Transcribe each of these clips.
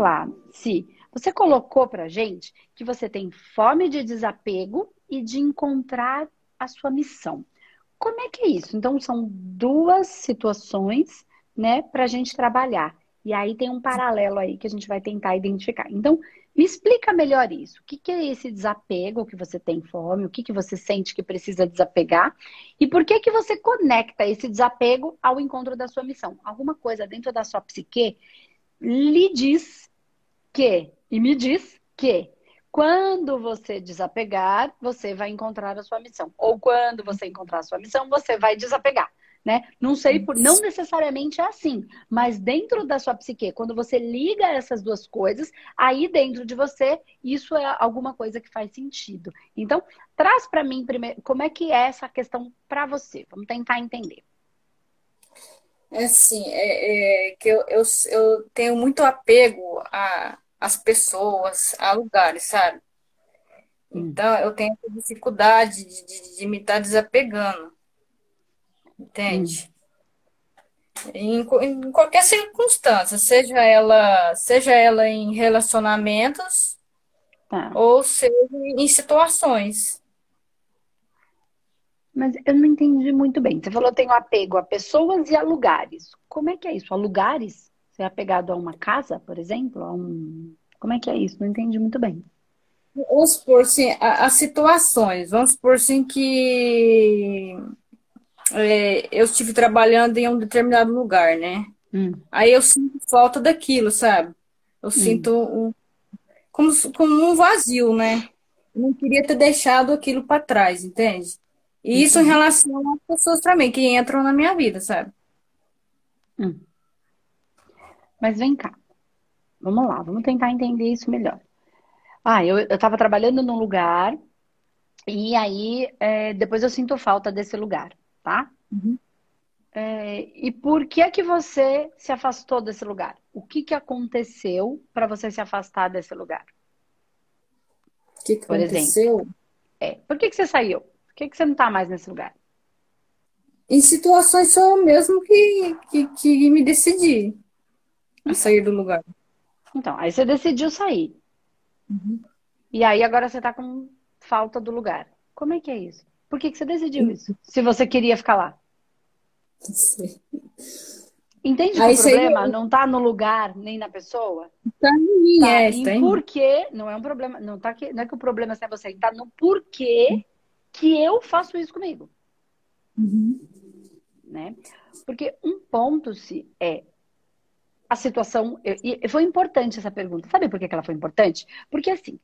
lá, se você colocou pra gente que você tem fome de desapego e de encontrar a sua missão. Como é que é isso? Então, são duas situações, né, para a gente trabalhar. E aí tem um paralelo aí que a gente vai tentar identificar. Então, me explica melhor isso. O que, que é esse desapego que você tem fome? O que, que você sente que precisa desapegar? E por que, que você conecta esse desapego ao encontro da sua missão? Alguma coisa dentro da sua psique lhe diz que, e me diz que, quando você desapegar, você vai encontrar a sua missão. Ou quando você encontrar a sua missão, você vai desapegar né? Não sei por, não necessariamente é assim, mas dentro da sua psique, quando você liga essas duas coisas, aí dentro de você, isso é alguma coisa que faz sentido. Então, traz para mim primeiro, como é que é essa questão para você? Vamos tentar entender. É assim, é, é que eu, eu, eu tenho muito apego a, às pessoas, a lugares, sabe? Hum. Então, eu tenho dificuldade de, de, de me estar tá desapegando entende? Hum. Em, em, qualquer circunstância, seja ela, seja ela em relacionamentos tá. ou seja em situações. Mas eu não entendi muito bem. Você falou que tem um apego a pessoas e a lugares. Como é que é isso? A lugares? Você é apegado a uma casa, por exemplo? A um... Como é que é isso? Não entendi muito bem. Vamos supor, sim, as situações. Vamos supor, sim, que é, eu estive trabalhando em um determinado lugar, né? Hum. Aí eu sinto falta daquilo, sabe? Eu hum. sinto um, como, como um vazio, né? Eu não queria ter deixado aquilo para trás, entende? E isso em relação às pessoas também que entram na minha vida, sabe? Hum. Mas vem cá. Vamos lá, vamos tentar entender isso melhor. Ah, eu, eu tava trabalhando num lugar e aí é, depois eu sinto falta desse lugar tá? Uhum. É, e por que é que você se afastou desse lugar? O que que aconteceu para você se afastar desse lugar? O que, que por aconteceu? Exemplo. É, por que que você saiu? Por que que você não está mais nesse lugar? Em situações só mesmo que, que, que me decidi a sair do lugar. Então, aí você decidiu sair. Uhum. E aí agora você está com falta do lugar. Como é que é isso? Por que, que você decidiu isso? Se você queria ficar lá? Entende que o problema não está no lugar nem na pessoa? Está em mim, tá é. Em porquê, não é um problema, não, tá que, não é que o problema é você, está no porquê que eu faço isso comigo. Uhum. Né? Porque um ponto se é a situação. E foi importante essa pergunta. Sabe por que ela foi importante? Porque assim,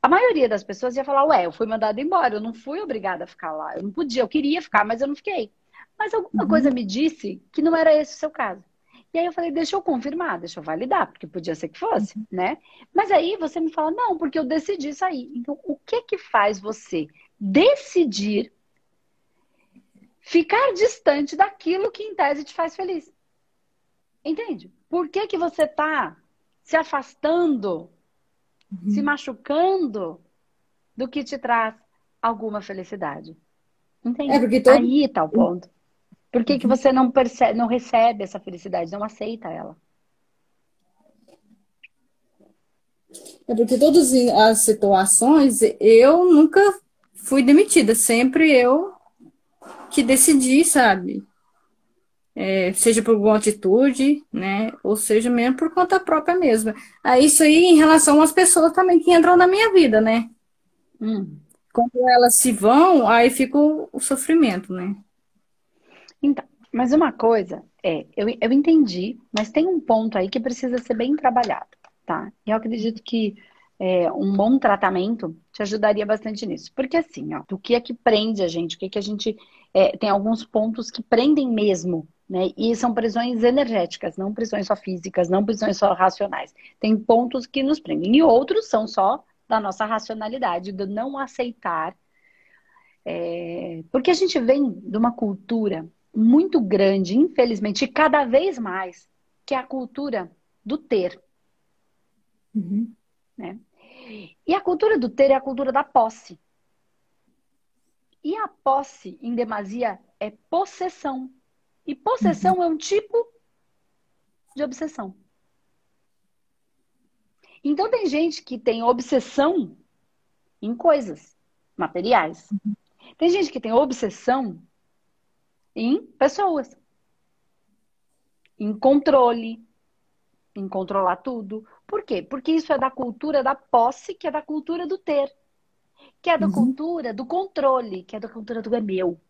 a maioria das pessoas ia falar, ué, eu fui mandada embora, eu não fui obrigada a ficar lá. Eu não podia, eu queria ficar, mas eu não fiquei. Mas alguma uhum. coisa me disse que não era esse o seu caso. E aí eu falei, deixa eu confirmar, deixa eu validar, porque podia ser que fosse, uhum. né? Mas aí você me fala, não, porque eu decidi sair. Então, o que que faz você decidir ficar distante daquilo que em tese te faz feliz? Entende? Por que, que você está se afastando, uhum. se machucando do que te traz alguma felicidade? Entende? É porque todo... Aí está o ponto. Por que, que uhum. você não percebe, não recebe essa felicidade, não aceita ela? É porque todas as situações eu nunca fui demitida, sempre eu que decidi, sabe? é, seja por alguma atitude, né, ou seja mesmo por conta própria mesmo. Ah, isso aí em relação às pessoas também que entram na minha vida, né? Hum. Quando elas se vão, aí fica o, o, sofrimento, né? Então, mas uma coisa é, eu, eu entendi, mas tem um ponto aí que precisa ser bem trabalhado, tá? Eu acredito que é, um bom tratamento te ajudaria bastante nisso. Porque assim, ó, do que é que prende a gente? O que é que a gente. É, tem alguns pontos que prendem mesmo né? E são prisões energéticas, não prisões só físicas, não prisões só racionais. Tem pontos que nos prendem. E outros são só da nossa racionalidade, do não aceitar. É... Porque a gente vem de uma cultura muito grande, infelizmente, e cada vez mais, que é a cultura do ter. Uhum. Né? E a cultura do ter é a cultura da posse. E a posse, em demasia, é possessão. E possessão uhum. é um tipo de obsessão. Então tem gente que tem obsessão em coisas materiais. Tem gente que tem obsessão em pessoas, em controle, em controlar tudo. Por quê? Porque isso é da cultura da posse, que é da cultura do ter, que é da uhum. cultura do controle, que é da cultura do é meu.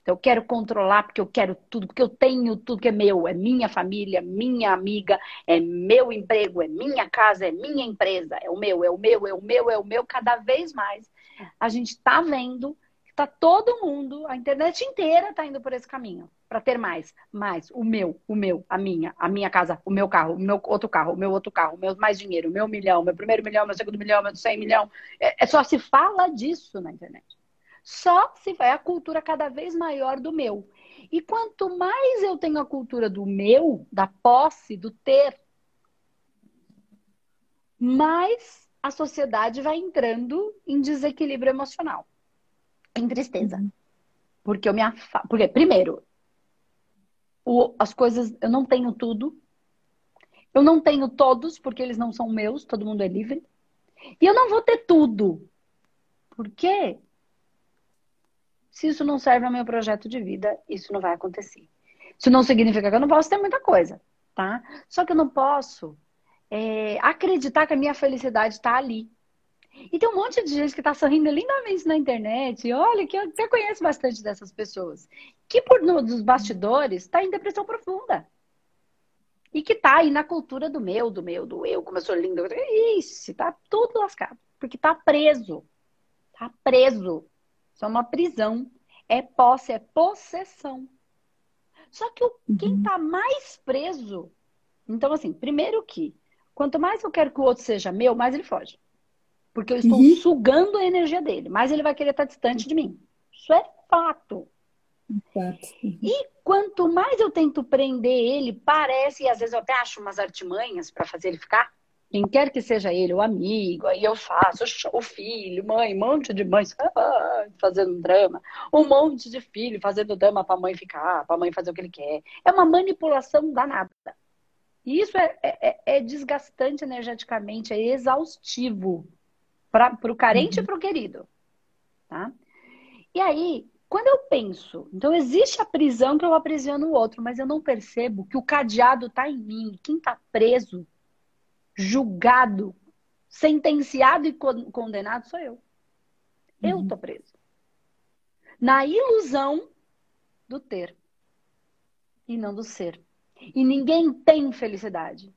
Então, eu quero controlar porque eu quero tudo, porque eu tenho tudo que é meu, é minha família, minha amiga, é meu emprego, é minha casa, é minha empresa, é o meu, é o meu, é o meu, é o meu. Cada vez mais a gente está vendo está todo mundo, a internet inteira está indo por esse caminho para ter mais, mais, o meu, o meu, a minha, a minha casa, o meu carro, o meu outro carro, o meu outro carro, o meu mais dinheiro, o meu milhão, meu primeiro milhão, meu segundo milhão, meu cem milhão. É, é só se fala disso na internet. Só se vai a cultura cada vez maior do meu. E quanto mais eu tenho a cultura do meu, da posse, do ter, mais a sociedade vai entrando em desequilíbrio emocional, em tristeza. Uhum. Porque eu me afa... Porque, primeiro, o... as coisas. Eu não tenho tudo. Eu não tenho todos, porque eles não são meus, todo mundo é livre. E eu não vou ter tudo. Por quê? Se isso não serve ao meu projeto de vida, isso não vai acontecer. Isso não significa que eu não posso ter muita coisa, tá? Só que eu não posso é, acreditar que a minha felicidade está ali. E tem um monte de gente que está sorrindo lindamente na internet. E olha, que eu até conheço bastante dessas pessoas. Que por nos bastidores está em depressão profunda. E que está aí na cultura do meu, do meu, do eu, como eu sou linda. Isso, tá tudo lascado. Porque está preso. Está preso isso é uma prisão. É posse, é possessão. Só que o, quem está uhum. mais preso. Então, assim, primeiro que quanto mais eu quero que o outro seja meu, mais ele foge. Porque eu estou uhum. sugando a energia dele, mais ele vai querer estar distante de mim. Isso é fato. Exato. E quanto mais eu tento prender ele, parece, e às vezes eu até acho umas artimanhas para fazer ele ficar, quem quer que seja ele, o amigo, aí eu faço o filho, mãe, um monte de mães fazendo drama, um monte de filho fazendo drama para a mãe ficar, para a mãe fazer o que ele quer. É uma manipulação danada. E isso é, é, é, é desgastante energeticamente, é exaustivo para o carente uhum. e para o querido. Tá? E aí, quando eu penso, então existe a prisão que eu aprisiono o outro, mas eu não percebo que o cadeado está em mim. Quem está preso julgado, sentenciado e condenado sou eu. Eu estou uhum. preso. Na ilusão do ter e não do ser. E ninguém tem felicidade.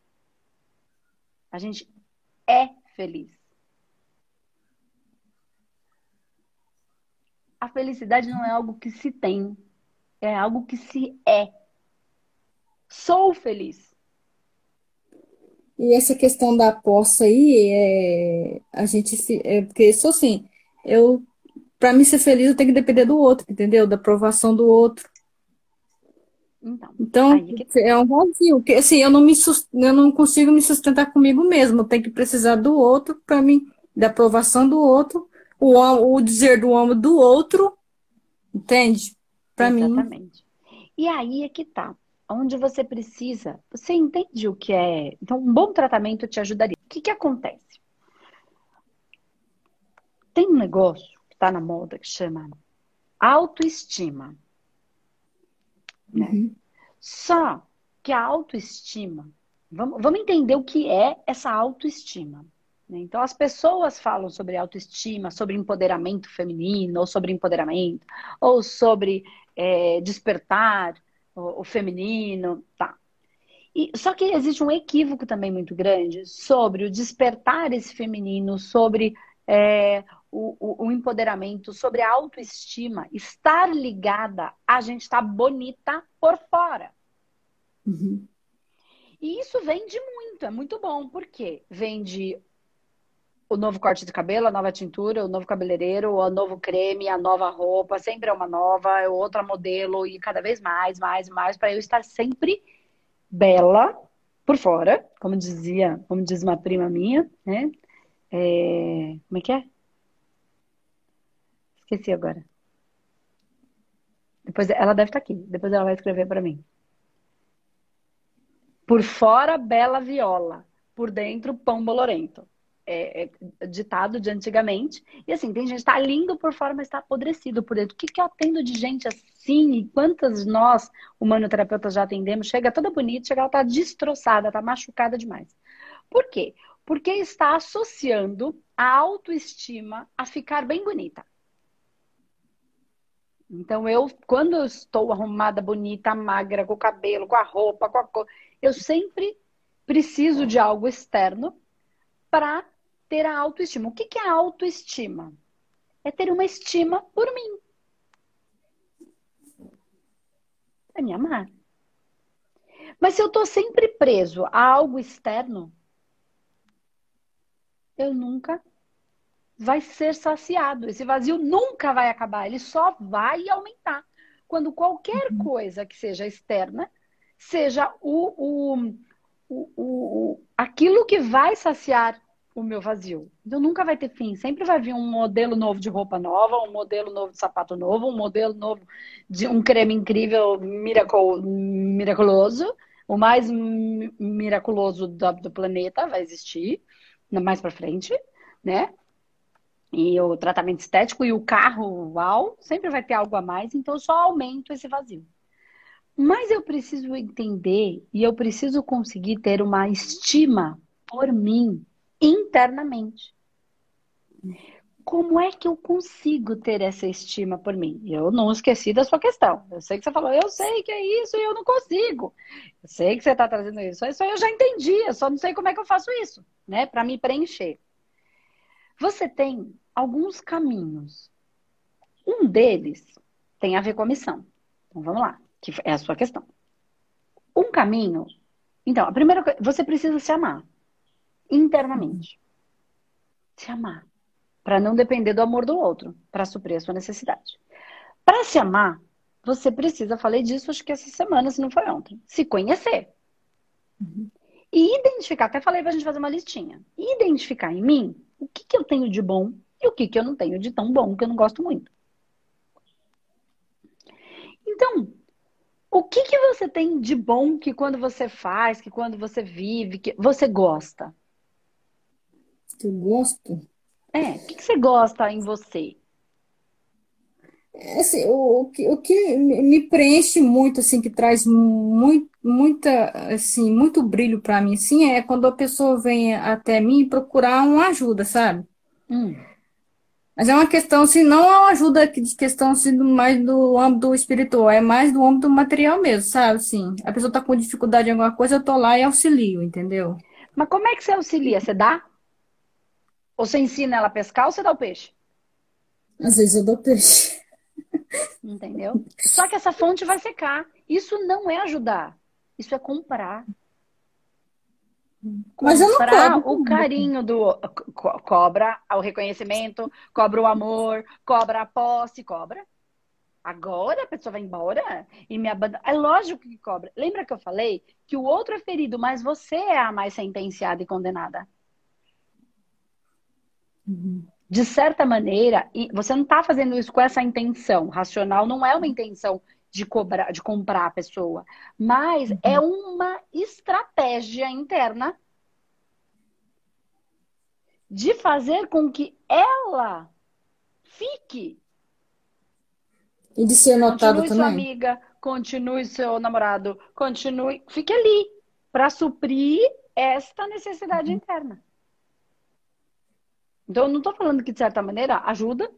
A gente é feliz. A felicidade não é algo que se tem, é algo que se é. Sou feliz. E essa questão da posse aí, é, a gente se. É, porque isso assim, eu. Para mim ser feliz, eu tenho que depender do outro, entendeu? Da aprovação do outro. Então, então que... é um vazio. Porque, assim, eu não, me, eu não consigo me sustentar comigo mesmo. Eu tenho que precisar do outro para mim, da aprovação do outro, o, o dizer do homem do outro, entende? Para mim. Exatamente. E aí é que tá onde você precisa. Você entende o que é. Então, um bom tratamento te ajudaria. O que, que acontece? Tem um negócio que está na moda que chama autoestima. Né? Uhum. Só que a autoestima. Vamos, vamos entender o que é essa autoestima. Né? Então, as pessoas falam sobre autoestima, sobre empoderamento feminino, ou sobre empoderamento, ou sobre é, despertar, o, o feminino, tá. E, só que existe um equívoco também muito grande sobre o despertar esse feminino, sobre é, o, o, o, empoderamento, sobre a autoestima, estar ligada a gente estar tá bonita por fora. Uhum. E isso vende muito, é muito bom, porque vende o novo corte de cabelo, a nova tintura, o novo cabeleireiro, o novo creme, a nova roupa, sempre é uma nova, é outra modelo e cada vez mais, mais, mais, para eu estar sempre bela por fora, como dizia, como diz uma prima minha, né? É... Como é que é? Esqueci agora. Depois ela deve estar aqui. Depois ela vai escrever para mim. Por fora, bela viola por dentro pão bolorento. É, é, ditado de antigamente. E assim, tem gente que está lindo por fora, mas está apodrecido por dentro. O que, que eu atendo de gente assim? E quantas nós, humanoterapeutas, já atendemos? Chega toda bonita, chega ela está destroçada, está machucada demais. Por quê? Porque está associando a autoestima a ficar bem bonita. Então, eu, quando eu estou arrumada, bonita, magra, com o cabelo, com a roupa, com a cor, eu sempre preciso de algo externo para ter a autoestima. O que, que é autoestima? É ter uma estima por mim. É me amar. Mas se eu estou sempre preso a algo externo, eu nunca vai ser saciado. Esse vazio nunca vai acabar, ele só vai aumentar. Quando qualquer uhum. coisa que seja externa, seja o, o, o, o, aquilo que vai saciar o meu vazio. Então nunca vai ter fim. Sempre vai vir um modelo novo de roupa nova, um modelo novo de sapato novo, um modelo novo de um creme incrível, miracle, miraculoso. O mais miraculoso do, do planeta vai existir mais para frente, né? E o tratamento estético e o carro, uau, sempre vai ter algo a mais, então eu só aumento esse vazio. Mas eu preciso entender e eu preciso conseguir ter uma estima por mim internamente. Como é que eu consigo ter essa estima por mim? Eu não esqueci da sua questão. Eu sei que você falou, eu sei que é isso e eu não consigo. Eu sei que você está trazendo isso. Isso eu já entendi, eu só não sei como é que eu faço isso, né? Para me preencher. Você tem alguns caminhos. Um deles tem a ver com a missão. Então vamos lá, que é a sua questão. Um caminho. Então, a primeira coisa, você precisa se amar internamente. Se amar. Para não depender do amor do outro, para suprir a sua necessidade. Para se amar, você precisa, falei disso acho que essa semana, se não foi ontem, se conhecer. Uhum. E identificar, até falei pra gente fazer uma listinha. Identificar em mim o que, que eu tenho de bom e o que, que eu não tenho de tão bom, que eu não gosto muito. Então, o que, que você tem de bom que quando você faz, que quando você vive, que você gosta? Que eu gosto? É, o que, que você gosta em você? É, assim, o, o, que, o que me preenche muito, assim, que traz muito, muita, assim, muito brilho para mim, assim, é quando a pessoa vem até mim procurar uma ajuda, sabe? Hum. Mas é uma questão, assim, não é uma ajuda de questão, assim, mais do âmbito espiritual, é mais do âmbito material mesmo, sabe? Assim, a pessoa tá com dificuldade em alguma coisa, eu tô lá e auxilio, entendeu? Mas como é que você auxilia? Você dá? Ou você ensina ela a pescar ou você dá o peixe? Às vezes eu dou peixe. Entendeu? Só que essa fonte vai secar. Isso não é ajudar. Isso é comprar. Mas eu não comprar o carinho do co cobra o reconhecimento, cobra o amor, cobra a posse, cobra. Agora a pessoa vai embora e me abandona. É lógico que cobra. Lembra que eu falei que o outro é ferido, mas você é a mais sentenciada e condenada. Uhum de certa maneira, você não está fazendo isso com essa intenção. Racional não é uma intenção de, cobrar, de comprar a pessoa, mas uhum. é uma estratégia interna de fazer com que ela fique. E de ser notado continue também. sua amiga, continue seu namorado, continue, fique ali para suprir esta necessidade uhum. interna. Então, eu não estou falando que, de certa maneira, ajuda,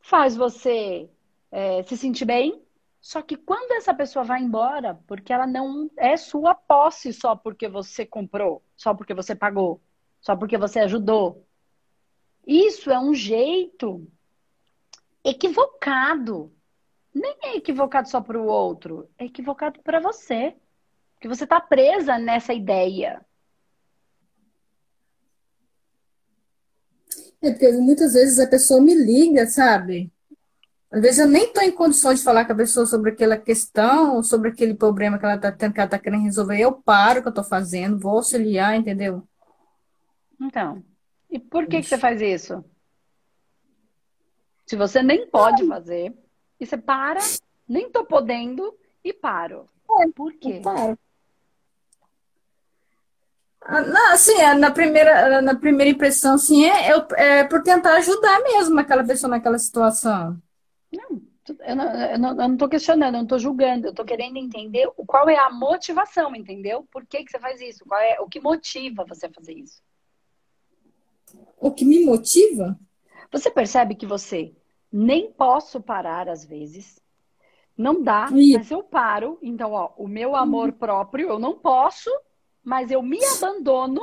faz você é, se sentir bem, só que quando essa pessoa vai embora, porque ela não é sua posse só porque você comprou, só porque você pagou, só porque você ajudou. Isso é um jeito equivocado. Nem é equivocado só para o outro, é equivocado para você. Porque você está presa nessa ideia. É porque muitas vezes a pessoa me liga, sabe? Às vezes eu nem estou em condições de falar com a pessoa sobre aquela questão, sobre aquele problema que ela está tendo, que ela está querendo resolver. Eu paro o que eu estou fazendo, vou auxiliar, entendeu? Então, e por que, que você faz isso? Se você nem pode fazer, e você para, nem estou podendo, e paro. É, por quê? Paro. Não, assim, é, na primeira, na primeira impressão, sim, é, é, por tentar ajudar mesmo aquela pessoa naquela situação. Não, eu não, eu não, eu não tô questionando, eu não tô julgando, eu tô querendo entender qual é a motivação, entendeu? Por que, que você faz isso? Qual é o que motiva você a fazer isso? O que me motiva? Você percebe que você nem posso parar às vezes, não dá, mas eu paro. Então, ó, o meu amor próprio, eu não posso, mas eu me abandono.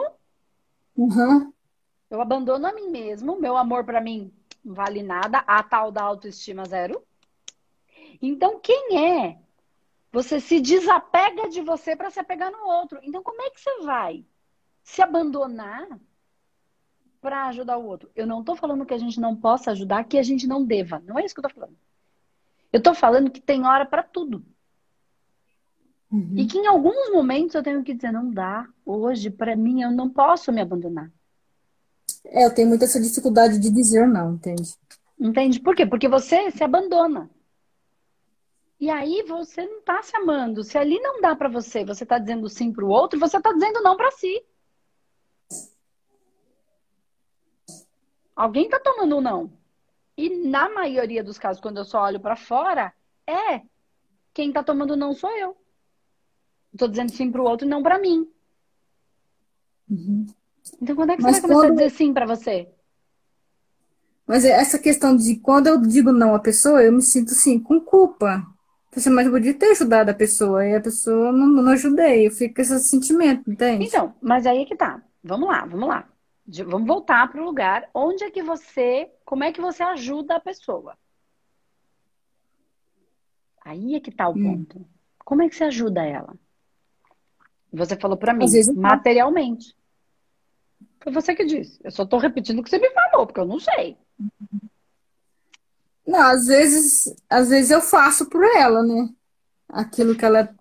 Uhum. Eu abandono a mim mesmo. Meu amor para mim não vale nada. A tal da autoestima zero. Então, quem é? Você se desapega de você para se apegar no outro. Então, como é que você vai se abandonar para ajudar o outro? Eu não estou falando que a gente não possa ajudar, que a gente não deva. Não é isso que eu estou falando. Eu tô falando que tem hora para tudo. Uhum. E que em alguns momentos eu tenho que dizer, não dá. Hoje, para mim, eu não posso me abandonar. É, eu tenho muita essa dificuldade de dizer não, entende? Entende? Por quê? Porque você se abandona. E aí você não tá se amando. Se ali não dá para você, você tá dizendo sim pro outro, você tá dizendo não para si. Alguém tá tomando um não. E na maioria dos casos, quando eu só olho para fora, é quem tá tomando não sou eu. Estou dizendo sim para o outro e não para mim. Uhum. Então, quando é que Mas você vai começar quando... a dizer sim para você? Mas essa questão de quando eu digo não à pessoa, eu me sinto assim, com culpa. Você, mas eu podia ter ajudado a pessoa, e a pessoa não, não ajudei. Eu fico com esse sentimento, entende? Então, mas aí é que tá. Vamos lá, vamos lá vamos voltar para o lugar onde é que você, como é que você ajuda a pessoa? Aí é que está o hum. ponto. Como é que você ajuda ela? Você falou para mim, materialmente. Foi você que disse. Eu só estou repetindo o que você me falou, porque eu não sei. Não, às vezes, às vezes eu faço por ela, né? Aquilo que ela.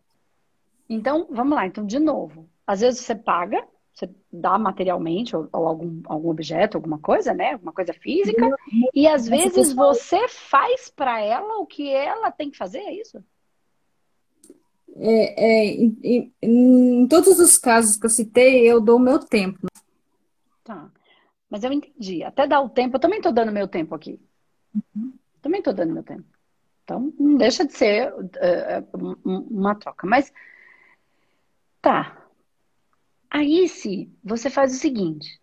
Então, vamos lá. Então, de novo. Às vezes você paga você dá materialmente ou, ou, algum, algum objeto, alguma coisa, né? Alguma coisa física. E às vezes você faz para ela o que ela tem que fazer, é isso? É, é, em, em, todos os casos que eu citei, eu dou o meu tempo. Tá. Mas eu entendi. Até dar o tempo, eu também estou dando meu tempo aqui. Uhum. Também estou dando meu tempo. Então, não deixa de ser uh, uma troca. Mas, tá. Aí, se você faz o seguinte: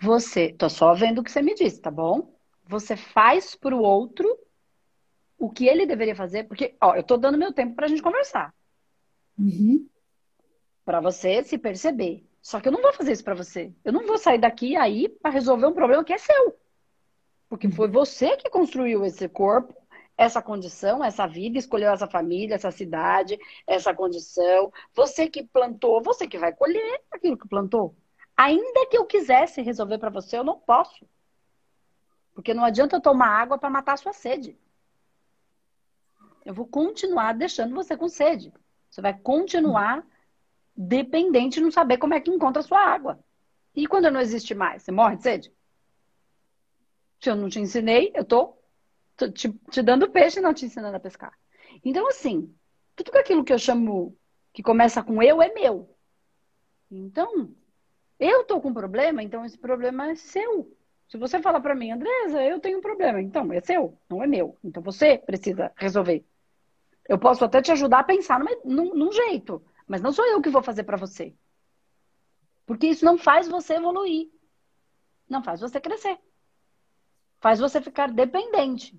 você, tô só vendo o que você me disse, tá bom? Você faz pro outro o que ele deveria fazer, porque, ó, eu tô dando meu tempo pra gente conversar. Uhum. Pra você se perceber. Só que eu não vou fazer isso pra você. Eu não vou sair daqui aí para resolver um problema que é seu. Porque foi você que construiu esse corpo essa condição, essa vida, escolheu essa família, essa cidade, essa condição. Você que plantou, você que vai colher aquilo que plantou. Ainda que eu quisesse resolver para você, eu não posso. Porque não adianta eu tomar água para matar a sua sede. Eu vou continuar deixando você com sede. Você vai continuar dependente de não saber como é que encontra a sua água. E quando não existe mais, você morre de sede? Se eu não te ensinei, eu tô te, te dando peixe e não te ensinando a pescar. Então, assim, tudo aquilo que eu chamo que começa com eu é meu. Então, eu tô com um problema, então esse problema é seu. Se você falar para mim, Andresa, eu tenho um problema, então é seu, não é meu. Então você precisa resolver. Eu posso até te ajudar a pensar num, num, jeito, mas não sou eu que vou fazer para você. Porque isso não faz você evoluir. Não faz você crescer. Faz você ficar dependente.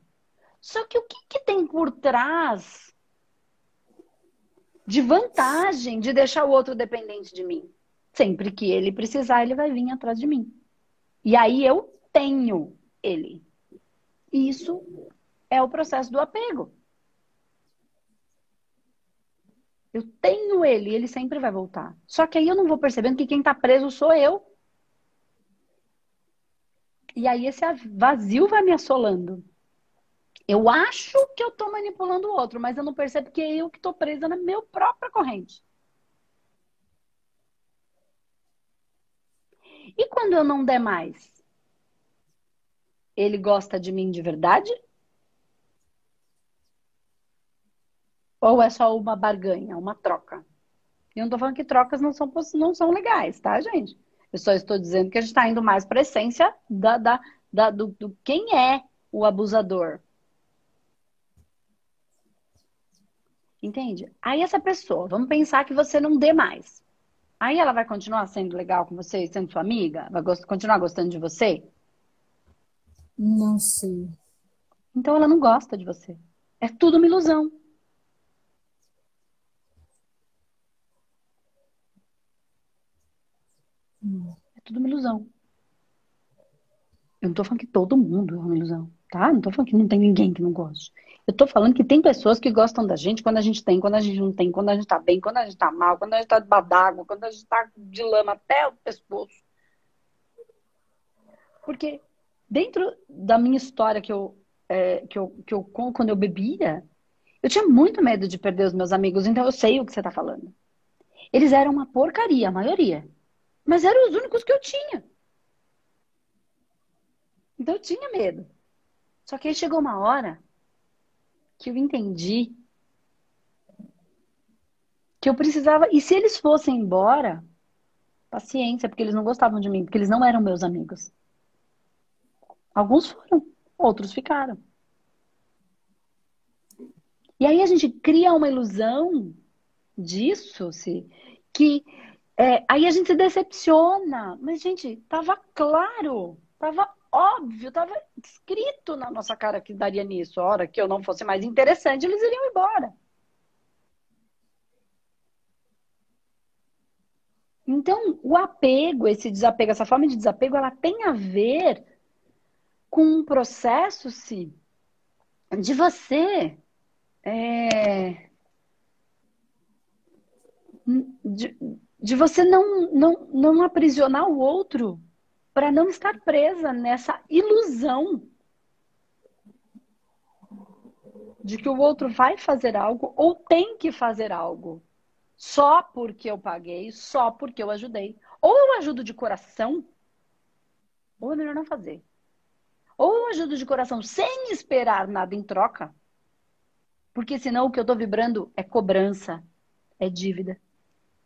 Só que o que, que tem por trás de vantagem de deixar o outro dependente de mim? Sempre que ele precisar, ele vai vir atrás de mim. E aí eu tenho ele. Isso é o processo do apego. Eu tenho ele, ele sempre vai voltar. Só que aí eu não vou percebendo que quem está preso sou eu. E aí esse vazio vai me assolando. Eu acho que eu estou manipulando o outro, mas eu não percebo que é eu que estou presa na minha própria corrente. E quando eu não der mais? Ele gosta de mim de verdade? Ou é só uma barganha, uma troca? E eu não tô falando que trocas não são, não são legais, tá, gente? Eu só estou dizendo que a gente está indo mais para a essência da, da, da, do, do quem é o abusador. Entende? Aí essa pessoa, vamos pensar que você não dê mais. Aí ela vai continuar sendo legal com você, sendo sua amiga? Vai gost continuar gostando de você? Não sei. Então ela não gosta de você. É tudo uma ilusão. É tudo uma ilusão. Eu não tô falando que todo mundo é uma ilusão, tá? Não tô falando que não tem ninguém que não goste. Eu tô falando que tem pessoas que gostam da gente quando a gente tem, quando a gente não tem, quando a gente tá bem, quando a gente tá mal, quando a gente tá de badágua, quando a gente tá de lama até o pescoço. Porque dentro da minha história que eu, é, que eu, que eu quando eu bebia, eu tinha muito medo de perder os meus amigos, então eu sei o que você tá falando. Eles eram uma porcaria, a maioria. Mas eram os únicos que eu tinha. Então eu tinha medo. Só que aí chegou uma hora que eu entendi que eu precisava. E se eles fossem embora, paciência, porque eles não gostavam de mim, porque eles não eram meus amigos. Alguns foram, outros ficaram. E aí a gente cria uma ilusão disso, se, que é, aí a gente se decepciona. Mas, gente, tava claro, tava óbvio, tava escrito na nossa cara que daria nisso. A hora que eu não fosse mais interessante, eles iriam embora. Então, o apego, esse desapego, essa forma de desapego, ela tem a ver com um processo, se de você é, de, de você não, não, não aprisionar o outro para não estar presa nessa ilusão de que o outro vai fazer algo ou tem que fazer algo só porque eu paguei, só porque eu ajudei. Ou eu ajudo de coração, ou é melhor não fazer. Ou eu ajudo de coração sem esperar nada em troca, porque senão o que eu estou vibrando é cobrança, é dívida.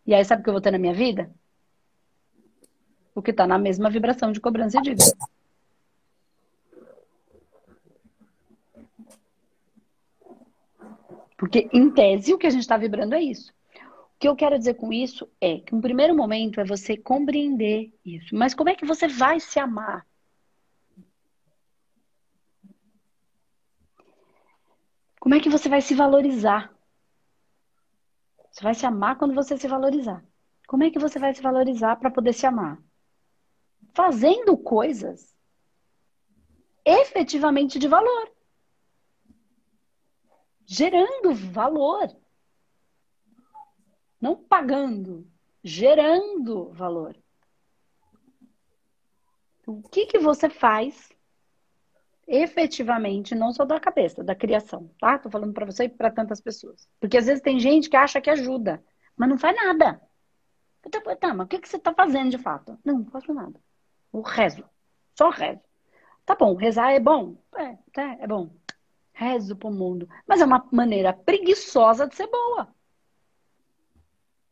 E aí, sabe o que eu vou ter na minha vida? O que está na mesma vibração de cobrança e dívida. Porque, em tese, o que a gente está vibrando é isso. O que eu quero dizer com isso é que um primeiro momento é você compreender isso. Mas como é que você vai se amar? Como é que você vai se valorizar? Você vai se amar quando você se valorizar. Como é que você vai se valorizar para poder se amar? Fazendo coisas efetivamente de valor. Gerando valor. Não pagando, gerando valor. O que, que você faz efetivamente, não só da cabeça, da criação, tá? Tô falando para você e para tantas pessoas. Porque às vezes tem gente que acha que ajuda, mas não faz nada. Então, tá, mas o que, que você tá fazendo de fato? Não, não faço nada. O rezo. Só rezo. Tá bom, rezar é bom? É, é, é bom. Rezo pro mundo. Mas é uma maneira preguiçosa de ser boa.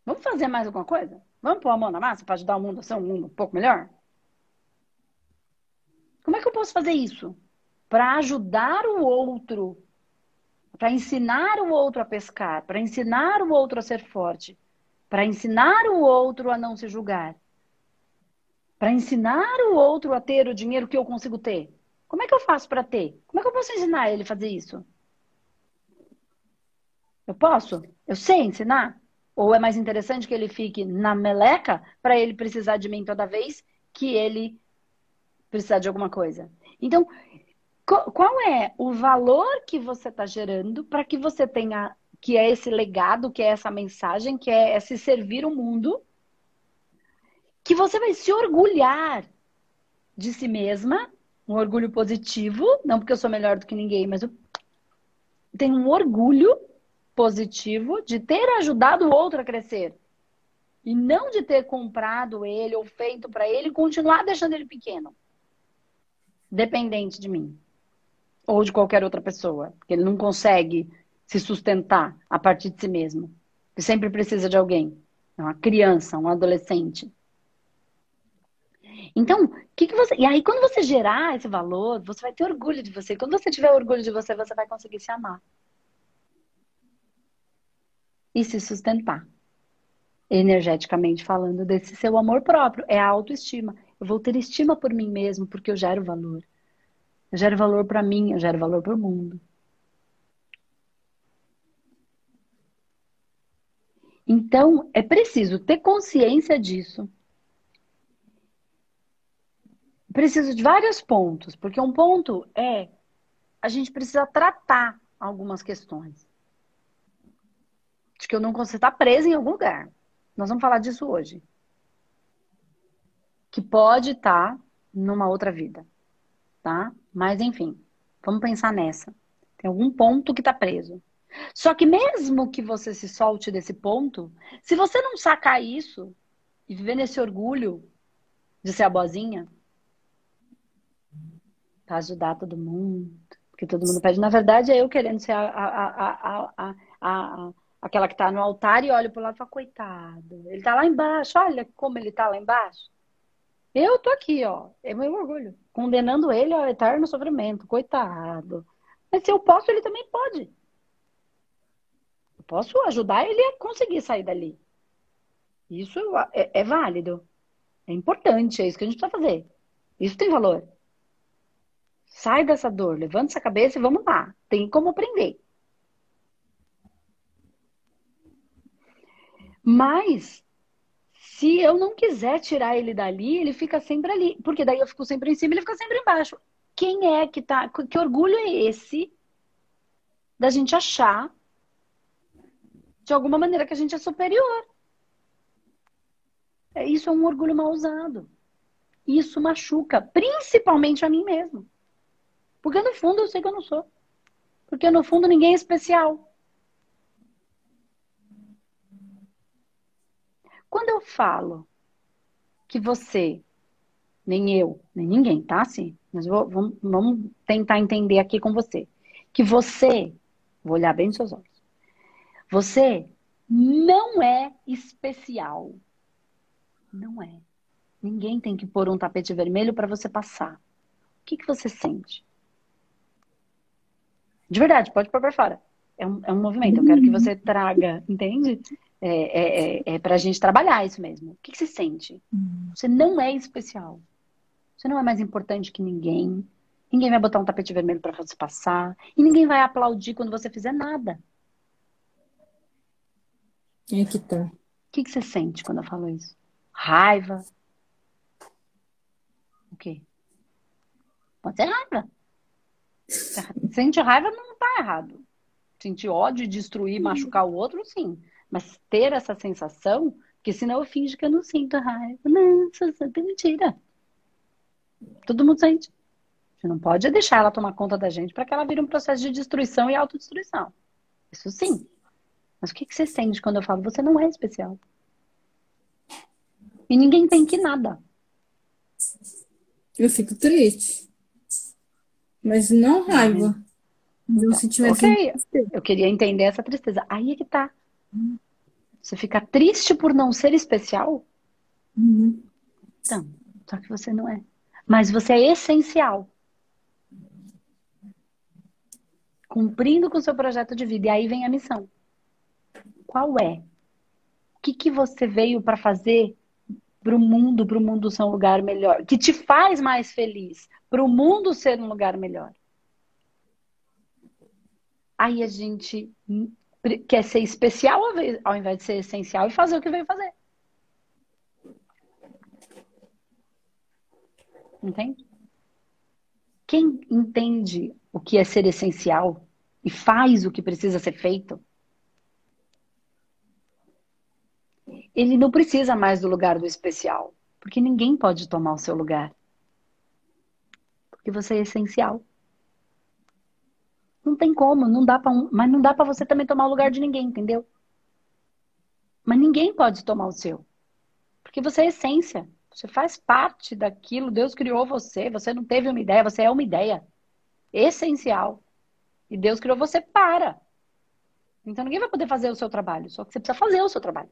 Vamos fazer mais alguma coisa? Vamos pôr a mão na massa para ajudar o mundo a ser um mundo um pouco melhor? Como é que eu posso fazer isso? Para ajudar o outro, para ensinar o outro a pescar, para ensinar o outro a ser forte, para ensinar o outro a não se julgar, para ensinar o outro a ter o dinheiro que eu consigo ter. Como é que eu faço para ter? Como é que eu posso ensinar ele a fazer isso? Eu posso? Eu sei ensinar? Ou é mais interessante que ele fique na meleca para ele precisar de mim toda vez que ele precisar de alguma coisa? Então, qual é o valor que você está gerando para que você tenha, que é esse legado, que é essa mensagem, que é esse servir o mundo, que você vai se orgulhar de si mesma, um orgulho positivo, não porque eu sou melhor do que ninguém, mas eu tenho um orgulho positivo de ter ajudado o outro a crescer. E não de ter comprado ele ou feito para ele e continuar deixando ele pequeno. Dependente de mim ou de qualquer outra pessoa, porque ele não consegue se sustentar a partir de si mesmo. Ele sempre precisa de alguém. É uma criança, um adolescente. Então, que, que você. E aí, quando você gerar esse valor, você vai ter orgulho de você. Quando você tiver orgulho de você, você vai conseguir se amar. E se sustentar. Energeticamente falando, desse seu amor próprio. É a autoestima. Eu vou ter estima por mim mesmo, porque eu gero valor. Eu gero valor para mim, eu gero valor para o mundo. Então, é preciso ter consciência disso. Preciso de vários pontos, porque um ponto é a gente precisa tratar algumas questões. De que eu não consigo estar presa em algum lugar. Nós vamos falar disso hoje. Que pode estar numa outra vida, tá? Mas enfim, vamos pensar nessa. Tem algum ponto que está preso. Só que mesmo que você se solte desse ponto, se você não sacar isso e viver nesse orgulho de ser a boazinha, para ajudar todo mundo, porque todo mundo pede. Na verdade, é eu querendo ser a, a, a, a aquela que está no altar e olho para o lado e falo, coitado, ele está lá embaixo, olha como ele está lá embaixo. Eu tô aqui, ó, é meu orgulho, condenando ele ao eterno sofrimento, coitado. Mas se eu posso, ele também pode posso ajudar ele a conseguir sair dali. Isso é, é válido. É importante, é isso que a gente precisa fazer. Isso tem valor. Sai dessa dor, levanta essa cabeça e vamos lá. Tem como aprender. Mas, se eu não quiser tirar ele dali, ele fica sempre ali. Porque daí eu fico sempre em cima e ele fica sempre embaixo. Quem é que tá. Que orgulho é esse da gente achar de alguma maneira que a gente é superior. É, isso é um orgulho mal usado. Isso machuca, principalmente a mim mesmo. Porque no fundo eu sei que eu não sou. Porque no fundo ninguém é especial. Quando eu falo que você, nem eu, nem ninguém, tá? Sim, mas vou, vamos, vamos tentar entender aqui com você. Que você, vou olhar bem nos seus olhos você não é especial. Não é. Ninguém tem que pôr um tapete vermelho para você passar. O que, que você sente? De verdade, pode pôr para fora. É um, é um movimento. Eu quero que você traga, entende? É, é, é, é para a gente trabalhar isso mesmo. O que, que você sente? Você não é especial. Você não é mais importante que ninguém. Ninguém vai botar um tapete vermelho para você passar. E ninguém vai aplaudir quando você fizer nada. É que tá? O que, que você sente quando eu falo isso? Raiva? O quê? Pode ser raiva. Sente raiva não tá errado. Sentir ódio, destruir, machucar o outro, sim. Mas ter essa sensação, porque senão eu finge que eu não sinto raiva. Não, isso é mentira. Todo mundo sente. Você não pode deixar ela tomar conta da gente para que ela vire um processo de destruição e autodestruição. Isso sim. Mas o que, que você sente quando eu falo você não é especial? E ninguém tem que nada. Eu fico triste. Mas não raiva. Uhum. se tivesse ok, eu queria entender essa tristeza. Aí é que tá. Você fica triste por não ser especial? Uhum. Então, só que você não é. Mas você é essencial. Cumprindo com o seu projeto de vida. E aí vem a missão qual é? O que, que você veio para fazer para o mundo, para o mundo ser um lugar melhor? Que te faz mais feliz, para o mundo ser um lugar melhor. Aí a gente quer ser especial ao invés de ser essencial e fazer o que veio fazer. Entende? Quem entende o que é ser essencial e faz o que precisa ser feito, ele não precisa mais do lugar do especial, porque ninguém pode tomar o seu lugar. Porque você é essencial. Não tem como, não dá para um, mas não dá para você também tomar o lugar de ninguém, entendeu? Mas ninguém pode tomar o seu. Porque você é essência. Você faz parte daquilo, Deus criou você, você não teve uma ideia, você é uma ideia essencial. E Deus criou você para. Então ninguém vai poder fazer o seu trabalho, só que você precisa fazer o seu trabalho.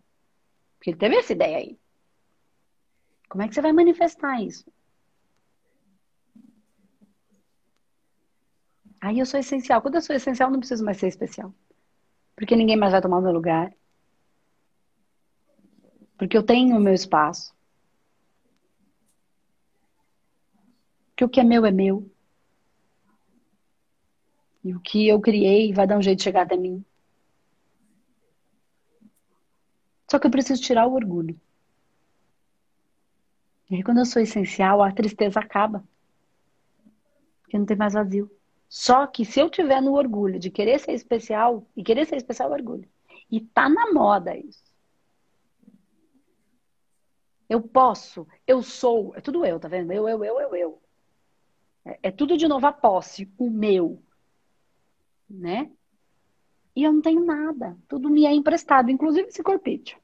Porque ele teve essa ideia aí. Como é que você vai manifestar isso? Aí eu sou essencial. Quando eu sou essencial, não preciso mais ser especial. Porque ninguém mais vai tomar o meu lugar. Porque eu tenho o meu espaço. Que o que é meu é meu. E o que eu criei vai dar um jeito de chegar até mim. Só que eu preciso tirar o orgulho. E aí, quando eu sou essencial, a tristeza acaba. Porque não tem mais vazio. Só que se eu tiver no orgulho de querer ser especial, e querer ser especial é orgulho. E tá na moda isso. Eu posso, eu sou, é tudo eu, tá vendo? Eu, eu, eu, eu, eu. É, é tudo de novo a posse, o meu. Né? E eu não tenho nada. Tudo me é emprestado, inclusive esse corpite.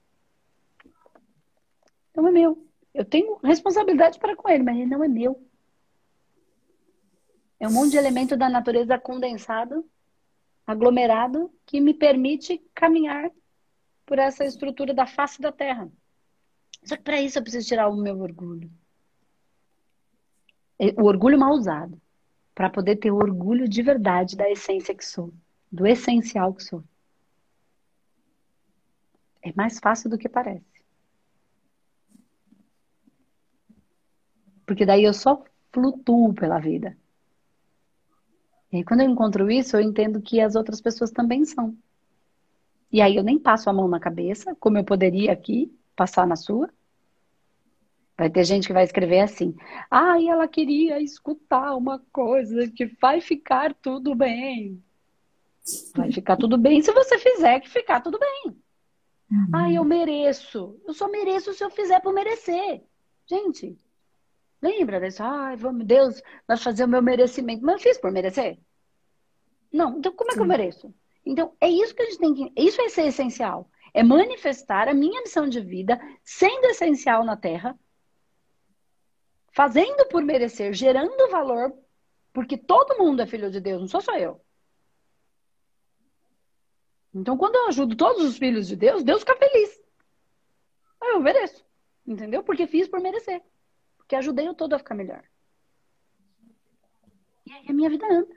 Não é meu. Eu tenho responsabilidade para com ele, mas ele não é meu. É um monte de elemento da natureza condensado, aglomerado, que me permite caminhar por essa estrutura da face da Terra. Só que para isso eu preciso tirar o meu orgulho. O orgulho mal usado. Para poder ter orgulho de verdade da essência que sou. Do essencial que sou. É mais fácil do que parece. Porque daí eu só flutuo pela vida. E aí, quando eu encontro isso, eu entendo que as outras pessoas também são. E aí eu nem passo a mão na cabeça, como eu poderia aqui passar na sua. Vai ter gente que vai escrever assim: ah, e ela queria escutar uma coisa que vai ficar tudo bem. Vai ficar tudo bem se você fizer que ficar tudo bem. Uhum. Ah, eu mereço. Eu só mereço se eu fizer por merecer. Gente, Lembra disso? Ai, vamos, Deus vai fazer o meu merecimento. Mas eu fiz por merecer? Não. Então, como é que eu mereço? Então, é isso que a gente tem que. Isso é ser essencial. É manifestar a minha missão de vida, sendo essencial na Terra, fazendo por merecer, gerando valor, porque todo mundo é filho de Deus, não sou só eu. Então, quando eu ajudo todos os filhos de Deus, Deus fica feliz. Eu mereço. Entendeu? Porque fiz por merecer que ajudei o todo a ficar melhor. E aí a minha vida anda.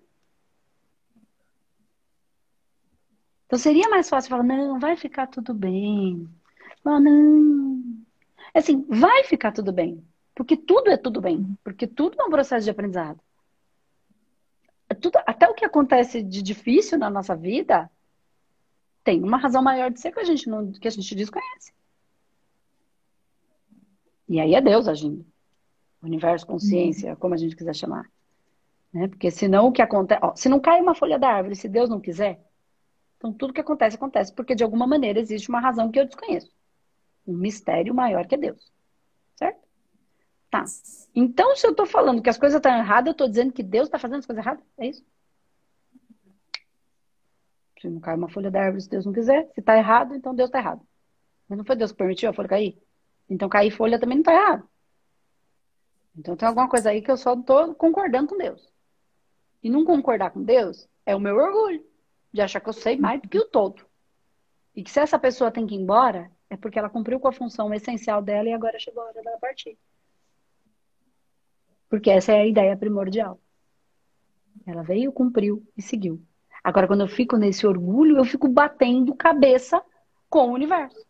Então seria mais fácil falar, não, vai ficar tudo bem. Falar, não. É assim, vai ficar tudo bem. Porque tudo é tudo bem. Porque tudo é um processo de aprendizado. É tudo, até o que acontece de difícil na nossa vida tem uma razão maior de ser que a gente, não, que a gente desconhece. E aí é Deus agindo universo, consciência, uhum. como a gente quiser chamar. Né? Porque senão o que acontece. Ó, se não cai uma folha da árvore, se Deus não quiser, então tudo que acontece, acontece porque de alguma maneira existe uma razão que eu desconheço. Um mistério maior que é Deus. Certo? Tá. Então, se eu tô falando que as coisas estão erradas, eu tô dizendo que Deus está fazendo as coisas erradas? É isso? Se não cai uma folha da árvore, se Deus não quiser, se está errado, então Deus está errado. Mas não foi Deus que permitiu a folha cair? Então cair folha também não está errado. Então tem alguma coisa aí que eu só estou concordando com Deus. E não concordar com Deus é o meu orgulho de achar que eu sei mais do que o todo. E que se essa pessoa tem que ir embora, é porque ela cumpriu com a função essencial dela e agora chegou a hora dela partir. Porque essa é a ideia primordial. Ela veio, cumpriu e seguiu. Agora, quando eu fico nesse orgulho, eu fico batendo cabeça com o universo.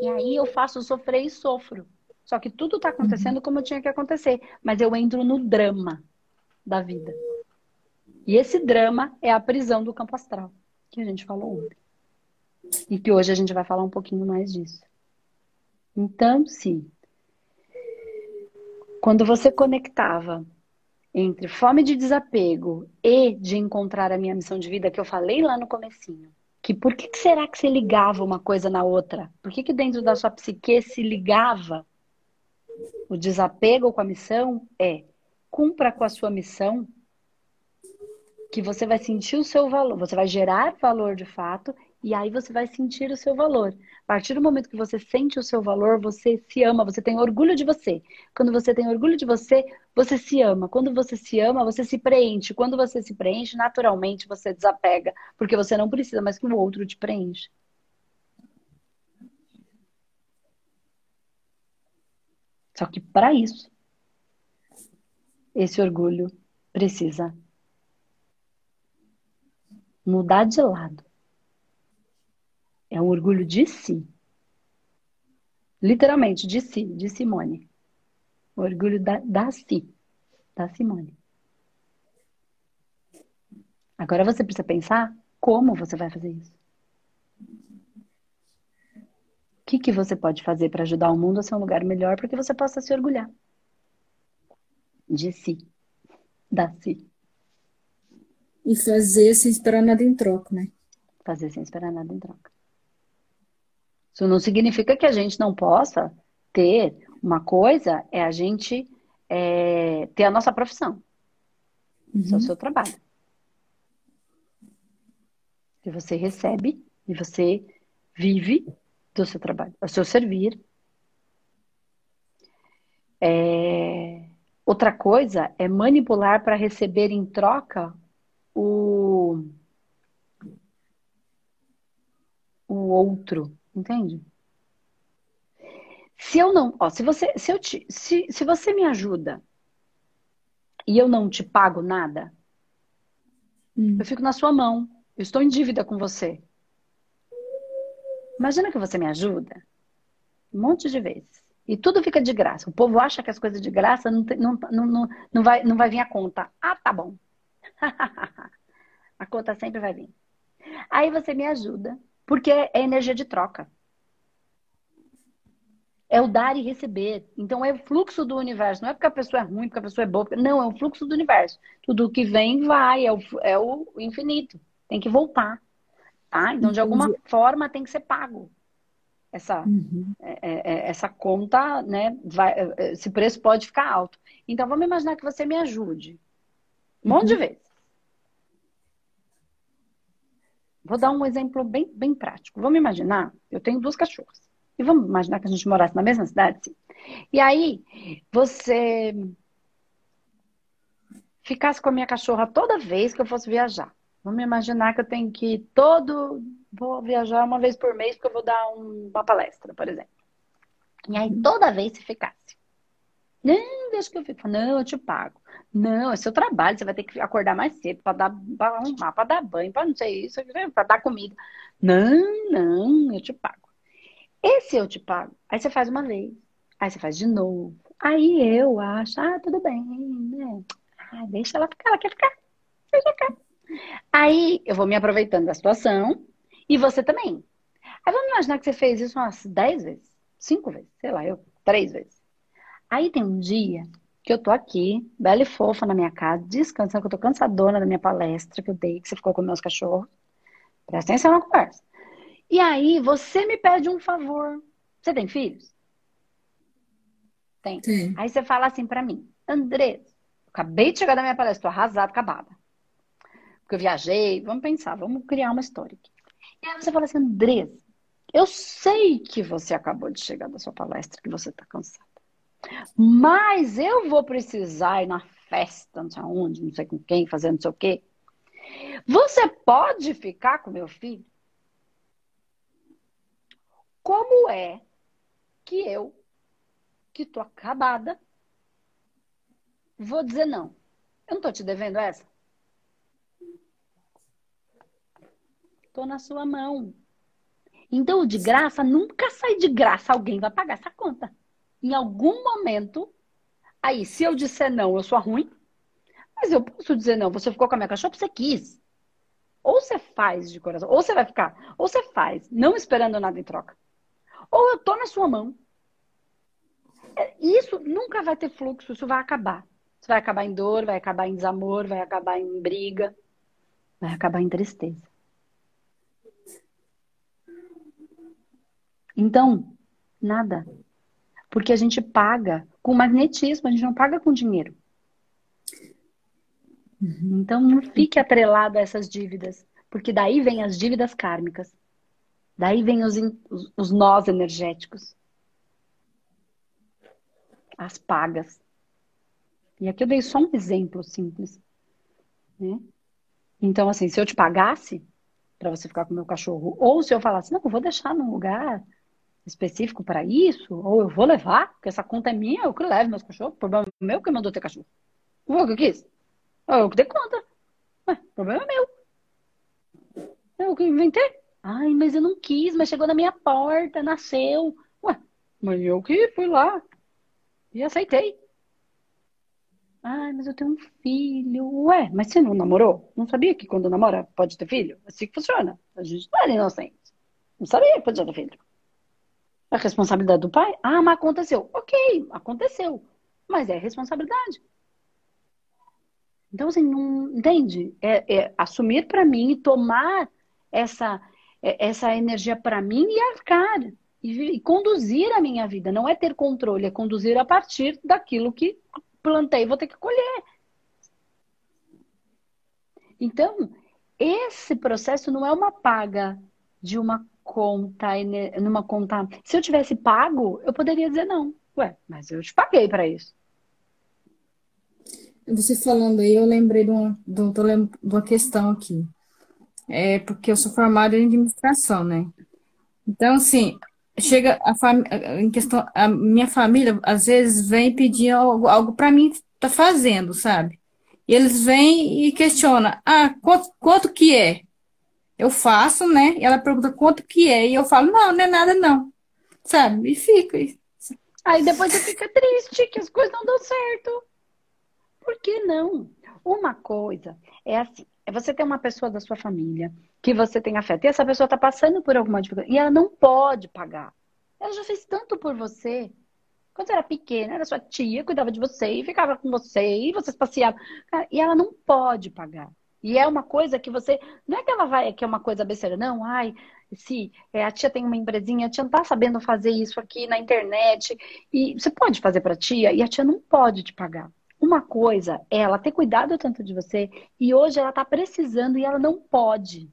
E aí eu faço sofrer e sofro. Só que tudo está acontecendo como tinha que acontecer. Mas eu entro no drama da vida. E esse drama é a prisão do campo astral, que a gente falou ontem. E que hoje a gente vai falar um pouquinho mais disso. Então, sim. Quando você conectava entre fome de desapego e de encontrar a minha missão de vida, que eu falei lá no comecinho, que por que, que será que você ligava uma coisa na outra? Por que, que dentro da sua psique se ligava o desapego com a missão é cumpra com a sua missão, que você vai sentir o seu valor, você vai gerar valor de fato, e aí você vai sentir o seu valor. A partir do momento que você sente o seu valor, você se ama, você tem orgulho de você. Quando você tem orgulho de você, você se ama. Quando você se ama, você se preenche. Quando você se preenche, naturalmente você desapega, porque você não precisa mais que o outro te preencha. Só que para isso, esse orgulho precisa mudar de lado. É um orgulho de si. Literalmente, de si, de Simone. O orgulho da, da si, da Simone. Agora você precisa pensar como você vai fazer isso. O que, que você pode fazer para ajudar o mundo a ser um lugar melhor para que você possa se orgulhar de si, da si. E fazer sem esperar nada em troca, né? Fazer sem esperar nada em troca. Isso não significa que a gente não possa ter uma coisa, é a gente é, ter a nossa profissão. Uhum. Isso é o seu trabalho. Que você recebe e você vive do seu trabalho, ao seu servir. É... Outra coisa é manipular para receber em troca o, o outro, entende? Se eu não, ó, se você, se eu te, se, se você me ajuda e eu não te pago nada, hum. eu fico na sua mão. Eu estou em dívida com você. Imagina que você me ajuda um monte de vezes. E tudo fica de graça. O povo acha que as coisas de graça não, não, não, não, não, vai, não vai vir a conta. Ah, tá bom. a conta sempre vai vir. Aí você me ajuda, porque é energia de troca. É o dar e receber. Então é o fluxo do universo. Não é porque a pessoa é ruim, porque a pessoa é boa. Não, é o fluxo do universo. Tudo que vem, vai. É o, é o infinito. Tem que voltar. Tá? Então, de alguma forma, tem que ser pago. Essa, uhum. É, é, é, essa conta, né? Vai, é, esse preço pode ficar alto. Então, vamos imaginar que você me ajude. Um monte de uhum. vezes. Vou dar um exemplo bem, bem prático. Vamos imaginar, eu tenho duas cachorras. E vamos imaginar que a gente morasse na mesma cidade? Sim. E aí, você ficasse com a minha cachorra toda vez que eu fosse viajar. Vamos imaginar que eu tenho que ir todo. Vou viajar uma vez por mês porque eu vou dar um, uma palestra, por exemplo. E aí toda vez se ficasse. Não, deixa que eu fico. Não, eu te pago. Não, é seu trabalho, você vai ter que acordar mais cedo para dar para arrumar, para dar banho, para não sei isso, para dar comida. Não, não, eu te pago. Esse eu te pago. Aí você faz uma vez, aí você faz de novo. Aí eu acho, ah, tudo bem, né? Ah, deixa ela ficar, ela quer ficar. Deixa ficar. Aí eu vou me aproveitando da situação e você também. Aí vamos imaginar que você fez isso umas 10 vezes, 5 vezes, sei lá, eu, 3 vezes. Aí tem um dia que eu tô aqui, bela e fofa na minha casa, descansando, que eu tô cansadona da minha palestra que eu dei, que você ficou com meus cachorros. Presta atenção na conversa. E aí você me pede um favor. Você tem filhos? Tem. Sim. Aí você fala assim para mim, André, acabei de chegar da minha palestra, tô arrasada, acabada porque eu viajei, vamos pensar, vamos criar uma história aqui. E aí você fala assim, Andresa, eu sei que você acabou de chegar da sua palestra, que você está cansada. Mas eu vou precisar ir na festa, não sei aonde, não sei com quem, fazendo não sei o quê. Você pode ficar com meu filho? Como é que eu, que tô acabada, vou dizer não? Eu não tô te devendo essa? Estou na sua mão. Então, de graça nunca sai de graça. Alguém vai pagar essa conta. Em algum momento, aí, se eu disser não, eu sou ruim. Mas eu posso dizer não. Você ficou com a minha cachorra porque você quis. Ou você faz de coração, ou você vai ficar, ou você faz, não esperando nada em troca. Ou eu tô na sua mão. É, isso nunca vai ter fluxo, isso vai acabar. Isso vai acabar em dor, vai acabar em desamor, vai acabar em briga, vai acabar em tristeza. Então, nada. Porque a gente paga com magnetismo, a gente não paga com dinheiro. Então, não fique atrelado a essas dívidas, porque daí vem as dívidas kármicas. Daí vem os, os, os nós energéticos. As pagas. E aqui eu dei só um exemplo simples. Né? Então, assim, se eu te pagasse para você ficar com o meu cachorro, ou se eu falasse, não, eu vou deixar num lugar específico para isso, ou eu vou levar, porque essa conta é minha, eu que levo meus cachorros, o problema é meu que mandou ter cachorro. O que eu quis? Eu que dei conta. Ué, problema é meu. Eu que inventei. Ai, mas eu não quis, mas chegou na minha porta, nasceu. Ué, mas eu que fui lá e aceitei. Ai, mas eu tenho um filho. Ué, mas você não namorou? Não sabia que quando namora pode ter filho? Assim que funciona. A gente não era inocente. Não sabia que podia ter filho. A responsabilidade do pai? Ah, mas aconteceu. Ok, aconteceu. Mas é responsabilidade. Então, assim, não entende? É, é assumir para mim e tomar essa, é, essa energia para mim e arcar. E, e conduzir a minha vida. Não é ter controle, é conduzir a partir daquilo que plantei, vou ter que colher. Então, esse processo não é uma paga de uma conta, numa conta. Se eu tivesse pago, eu poderia dizer não. Ué, mas eu te paguei para isso. Você falando aí, eu lembrei de uma, de uma questão aqui. É porque eu sou formada em administração, né? Então, assim, chega a em questão, a minha família às vezes vem pedir algo, algo para mim tá fazendo, sabe? E eles vêm e questionam, ah, quanto, quanto que é? Eu faço, né? E ela pergunta quanto que é, e eu falo, não, não é nada não, sabe? E fica. Aí depois você fica triste que as coisas não dão certo. Por que não? Uma coisa é assim, é você ter uma pessoa da sua família que você tem afeto e essa pessoa está passando por alguma dificuldade e ela não pode pagar. Ela já fez tanto por você. Quando você era pequena, era sua tia, cuidava de você e ficava com você e vocês passeavam. E ela não pode pagar. E é uma coisa que você. Não é que ela vai, que é uma coisa besteira, não. Ai, se é, a tia tem uma empresinha, a tia não tá sabendo fazer isso aqui na internet. E você pode fazer para a tia e a tia não pode te pagar. Uma coisa é ela ter cuidado tanto de você e hoje ela tá precisando e ela não pode.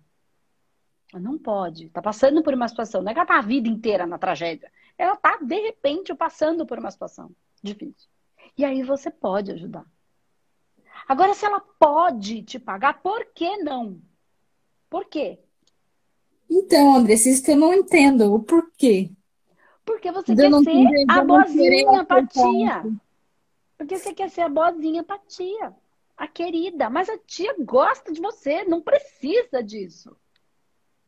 Ela não pode. Tá passando por uma situação. Não é que ela tá a vida inteira na tragédia. Ela tá, de repente, passando por uma situação difícil. E aí você pode ajudar. Agora, se ela pode te pagar, por que não? Por quê? Então, André, isso que eu não entendo. O porquê? Porque você quer ser a boazinha pra tia. Porque você quer ser a boazinha pra tia. A querida. Mas a tia gosta de você. Não precisa disso.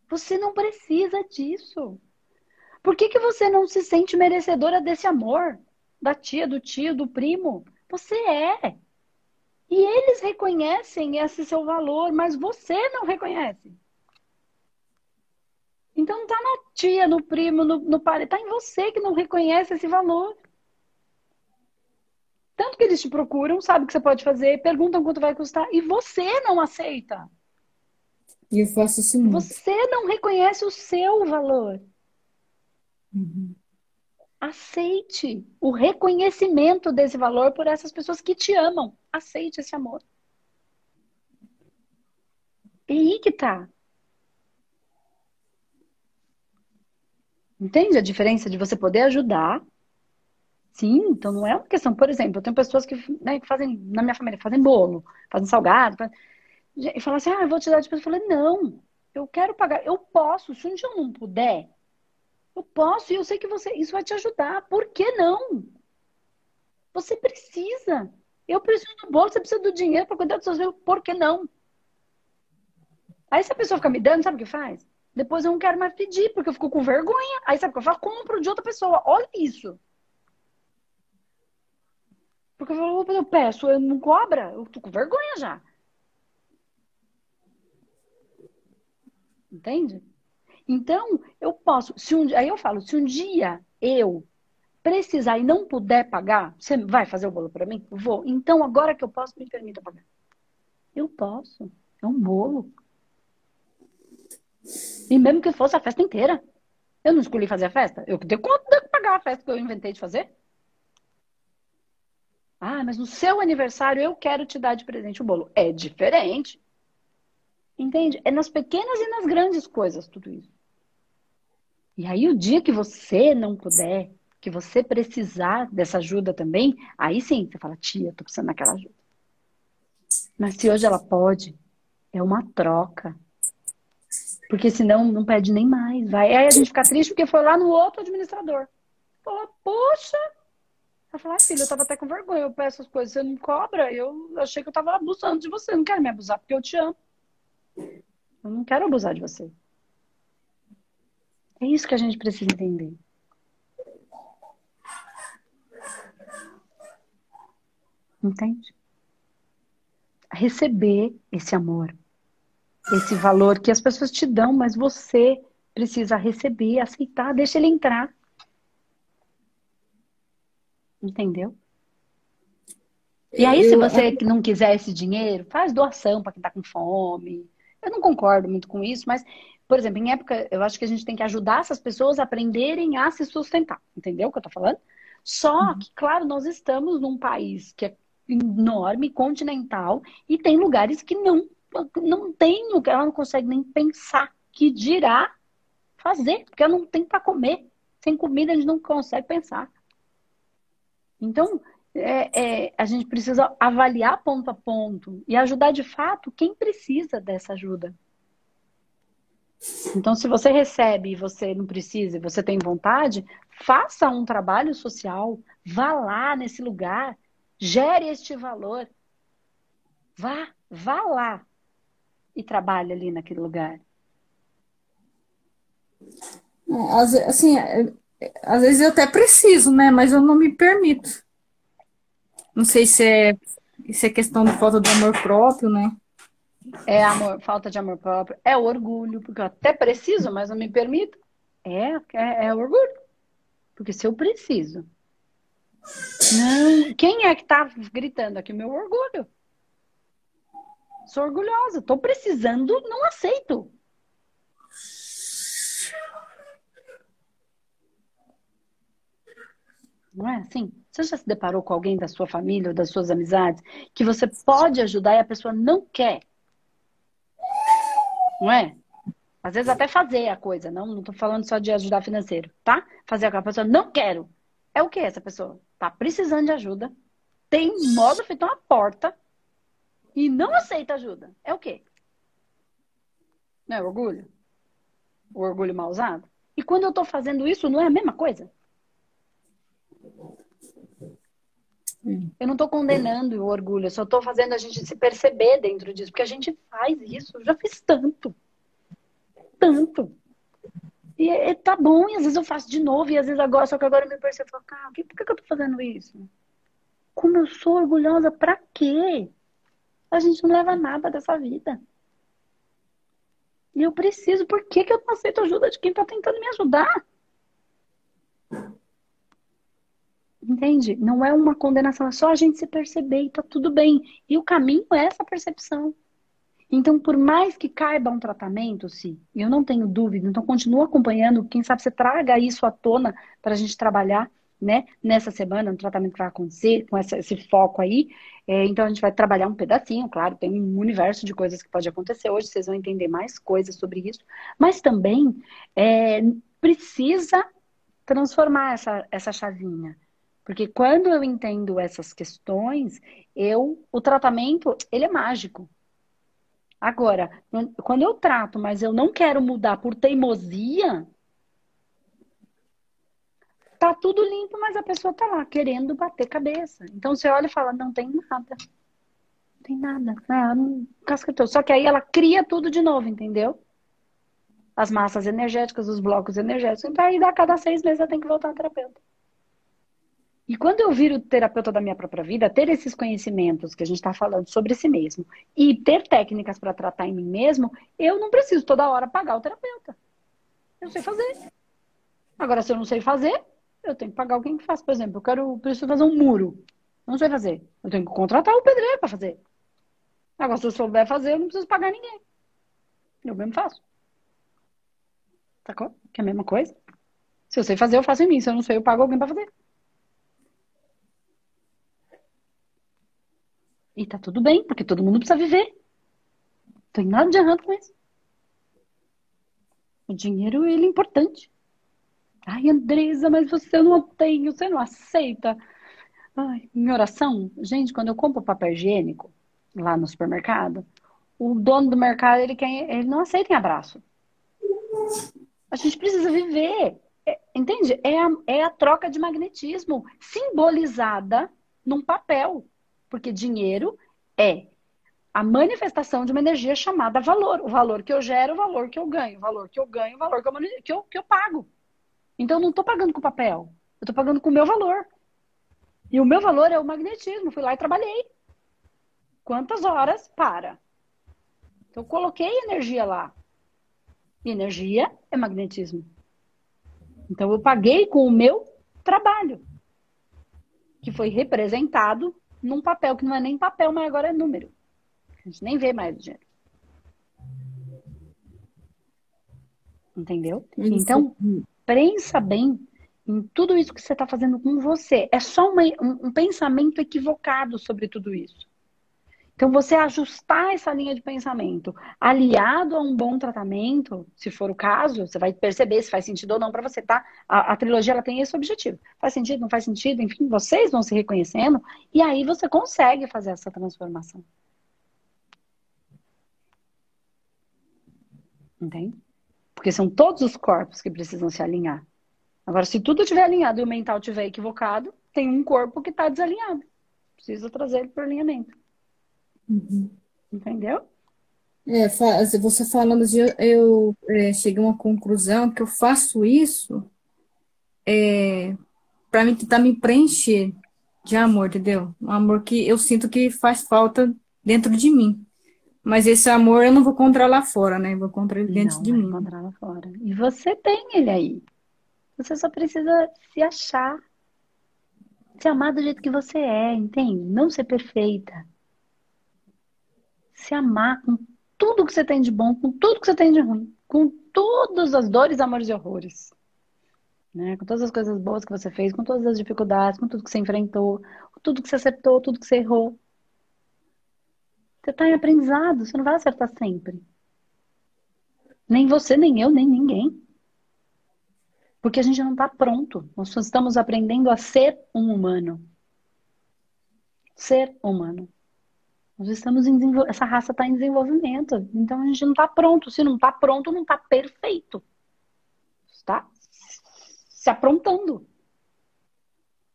Você não precisa disso. Por que, que você não se sente merecedora desse amor? Da tia, do tio, do primo? Você é. E eles reconhecem esse seu valor, mas você não reconhece. Então não tá na tia, no primo, no, no pai, tá em você que não reconhece esse valor. Tanto que eles te procuram, sabe o que você pode fazer, perguntam quanto vai custar e você não aceita. E eu faço assim. Você não reconhece o seu valor. Uhum. Aceite o reconhecimento desse valor por essas pessoas que te amam. Aceite esse amor. E aí que tá. Entende a diferença de você poder ajudar? Sim, então não é uma questão. Por exemplo, eu tenho pessoas que, né, que fazem, na minha família, fazem bolo, fazem salgado. Fazem... E falam assim, ah, eu vou te dar de presente. Eu falei, não, eu quero pagar. Eu posso. Se um dia eu não puder, eu posso e eu sei que você isso vai te ajudar. Por que não? Você precisa. Eu preciso do bolo, você precisa do dinheiro para cuidar dos seus filhos. Por que não? Aí se a pessoa fica me dando, sabe o que faz? Depois eu não quero mais pedir, porque eu fico com vergonha. Aí sabe o que eu faço? Compro de outra pessoa. Olha isso. Porque eu, falo, eu peço, eu não cobra, eu tô com vergonha já. Entende? Então, eu posso, se um, aí eu falo, se um dia eu precisar e não puder pagar, você vai fazer o bolo para mim? Vou. Então, agora que eu posso, me permita pagar. Eu posso. É um bolo. E mesmo que fosse a festa inteira. Eu não escolhi fazer a festa. Eu dei conta de pagar a festa que eu inventei de fazer. Ah, mas no seu aniversário eu quero te dar de presente o bolo. É diferente. Entende? É nas pequenas e nas grandes coisas tudo isso. E aí, o dia que você não puder, que você precisar dessa ajuda também, aí sim, você fala, tia, tô precisando daquela ajuda. Mas se hoje ela pode, é uma troca. Porque senão não pede nem mais. Vai. Aí a gente fica triste porque foi lá no outro administrador. Fala, poxa! Ela fala, ah, eu tava até com vergonha, eu peço as coisas, você não cobra. Eu achei que eu tava abusando de você. Não quero me abusar porque eu te amo. Eu não quero abusar de você. É isso que a gente precisa entender. Entende? Receber esse amor, esse valor que as pessoas te dão, mas você precisa receber, aceitar, deixa ele entrar. Entendeu? E aí, se você não quiser esse dinheiro, faz doação para quem está com fome. Eu não concordo muito com isso, mas, por exemplo, em época, eu acho que a gente tem que ajudar essas pessoas a aprenderem a se sustentar. Entendeu o que eu estou falando? Só uhum. que, claro, nós estamos num país que é enorme, continental, e tem lugares que não, não tem, ela não consegue nem pensar que dirá fazer, porque ela não tem para comer. Sem comida a gente não consegue pensar. Então, é, é, a gente precisa avaliar ponto a ponto e ajudar de fato quem precisa dessa ajuda. Então, se você recebe e você não precisa e você tem vontade, faça um trabalho social, vá lá nesse lugar, gere este valor. Vá, vá lá e trabalhe ali naquele lugar. É, assim, é, às vezes eu até preciso, né? Mas eu não me permito. Não sei se é, se é questão de falta de amor próprio, né? É amor, falta de amor próprio. É orgulho, porque eu até preciso, mas não me permito. É, é, é orgulho. Porque se eu preciso. Não, quem é que tá gritando aqui? Meu orgulho. Sou orgulhosa. Tô precisando, não aceito. Não é assim? Você já se deparou com alguém da sua família ou das suas amizades que você pode ajudar e a pessoa não quer? Não é? Às vezes até fazer a coisa, não, não tô falando só de ajudar financeiro, tá? Fazer a pessoa não quero. É o que essa pessoa? Tá precisando de ajuda, tem modo feito uma porta e não aceita ajuda. É o quê? Não é orgulho? O orgulho mal usado? E quando eu tô fazendo isso, não é a mesma coisa? Eu não estou condenando o orgulho, eu só estou fazendo a gente se perceber dentro disso, porque a gente faz isso, eu já fiz tanto. Tanto. E, e tá bom, e às vezes eu faço de novo, e às vezes agora, só que agora eu me percebo, falo, cara, por que, que eu tô fazendo isso? Como eu sou orgulhosa, pra quê? A gente não leva nada dessa vida. E eu preciso, por que, que eu não aceito ajuda de quem tá tentando me ajudar? Entende? Não é uma condenação, é só a gente se perceber e tá tudo bem. E o caminho é essa percepção. Então, por mais que caiba um tratamento, se eu não tenho dúvida, então continua acompanhando, quem sabe você traga isso à tona para a gente trabalhar, né, nessa semana, no tratamento que vai acontecer, com essa, esse foco aí. É, então, a gente vai trabalhar um pedacinho, claro, tem um universo de coisas que pode acontecer hoje, vocês vão entender mais coisas sobre isso, mas também é, precisa transformar essa, essa chavinha. Porque quando eu entendo essas questões, eu o tratamento, ele é mágico. Agora, quando eu trato, mas eu não quero mudar por teimosia, tá tudo limpo, mas a pessoa tá lá querendo bater cabeça. Então você olha e fala, não tem nada. Não tem nada. Ah, casquetou. Só que aí ela cria tudo de novo, entendeu? As massas energéticas, os blocos energéticos. Então aí a cada seis meses eu tenho que voltar ao terapeuta. E quando eu viro terapeuta da minha própria vida, ter esses conhecimentos que a gente está falando sobre si mesmo e ter técnicas para tratar em mim mesmo, eu não preciso toda hora pagar o terapeuta. Eu sei fazer. Agora, se eu não sei fazer, eu tenho que pagar alguém que faça. Por exemplo, eu quero, preciso fazer um muro. Não sei fazer. Eu tenho que contratar o pedreiro para fazer. Agora, se eu souber fazer, eu não preciso pagar ninguém. Eu mesmo faço. Sacou? Que é a mesma coisa. Se eu sei fazer, eu faço em mim. Se eu não sei, eu pago alguém para fazer. E tá tudo bem, porque todo mundo precisa viver. Não tem nada de errado com isso. O dinheiro, ele é importante. Ai, Andresa, mas você não tem, você não aceita. Ai, minha oração, gente, quando eu compro papel higiênico lá no supermercado, o dono do mercado, ele, quer, ele não aceita em abraço. A gente precisa viver. É, entende? É a, é a troca de magnetismo simbolizada num papel. Porque dinheiro é a manifestação de uma energia chamada valor. O valor que eu gero, o valor que eu ganho. O valor que eu ganho, o valor que eu, que eu, que eu pago. Então, eu não estou pagando com papel. Eu estou pagando com o meu valor. E o meu valor é o magnetismo. Fui lá e trabalhei. Quantas horas? Para. Então, eu coloquei energia lá. Energia é magnetismo. Então, eu paguei com o meu trabalho, que foi representado num papel que não é nem papel, mas agora é número. A gente nem vê mais o dinheiro. Entendeu? Isso. Então, pensa bem em tudo isso que você está fazendo com você. É só uma, um, um pensamento equivocado sobre tudo isso. Então, você ajustar essa linha de pensamento aliado a um bom tratamento, se for o caso, você vai perceber se faz sentido ou não para você, tá? A, a, trilogia ela tem esse objetivo. Faz sentido, não faz sentido, enfim, vocês vão se reconhecendo e aí você consegue fazer essa transformação. Entende? Porque são todos os corpos que precisam se alinhar. Agora, se tudo estiver alinhado e o mental estiver equivocado, tem um corpo que está desalinhado. Precisa trazer ele para o alinhamento. Uhum. Entendeu? É, você falando de eu é, cheguei a uma conclusão que eu faço isso é, para me tentar me preencher de amor, entendeu? Um amor que eu sinto que faz falta dentro de mim. Mas esse amor eu não vou encontrar lá fora, né? Eu vou encontrar ele dentro não, de mim. encontrar lá fora. E você tem ele aí. Você só precisa se achar. Se amar do jeito que você é, entende? Não ser perfeita se amar com tudo que você tem de bom, com tudo que você tem de ruim, com todas as dores, amores e horrores. Né? Com todas as coisas boas que você fez, com todas as dificuldades, com tudo que você enfrentou, com tudo que você acertou, tudo que você errou. Você está em aprendizado, você não vai acertar sempre. Nem você, nem eu, nem ninguém. Porque a gente não está pronto. Nós estamos aprendendo a ser um humano. Ser humano. Nós estamos em essa raça está em desenvolvimento. Então a gente não está pronto. Se não está pronto, não está perfeito. Está se aprontando.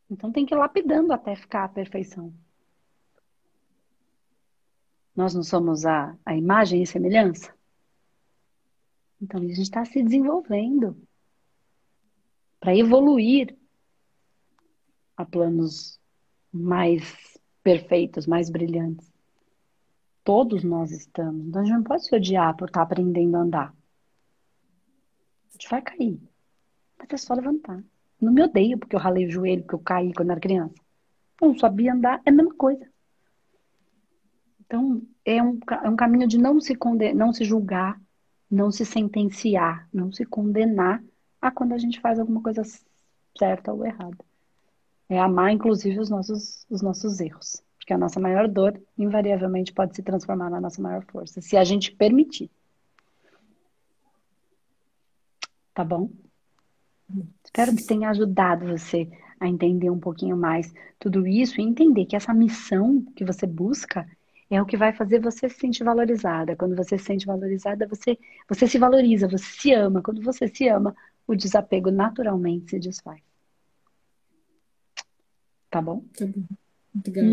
Então tem que ir lapidando até ficar a perfeição. Nós não somos a, a imagem e semelhança? Então a gente está se desenvolvendo para evoluir a planos mais perfeitos, mais brilhantes. Todos nós estamos. Então a gente não pode se odiar por estar aprendendo a andar. A gente vai cair. Mas é só levantar. Não me odeio porque eu ralei o joelho, porque eu caí quando era criança. Não sabia andar, é a mesma coisa. Então, é um, é um caminho de não se, condenar, não se julgar, não se sentenciar, não se condenar a quando a gente faz alguma coisa certa ou errada. É amar, inclusive, os nossos, os nossos erros. Porque a nossa maior dor, invariavelmente, pode se transformar na nossa maior força, se a gente permitir. Tá bom? Espero que tenha ajudado você a entender um pouquinho mais tudo isso e entender que essa missão que você busca é o que vai fazer você se sentir valorizada. Quando você se sente valorizada, você, você se valoriza, você se ama. Quando você se ama, o desapego naturalmente se desfaz. Tá bom? Tá bom.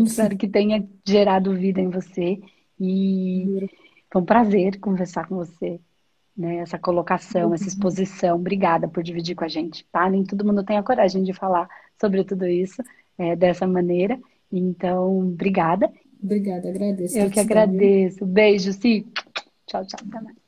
Espero que tenha gerado vida em você e foi um prazer conversar com você. Né, essa colocação, essa exposição. Obrigada por dividir com a gente, tá? Nem todo mundo tem a coragem de falar sobre tudo isso é, dessa maneira. Então, obrigada. Obrigada, agradeço. Eu que agradeço. Beijo, sim. Tchau, tchau. Até mais.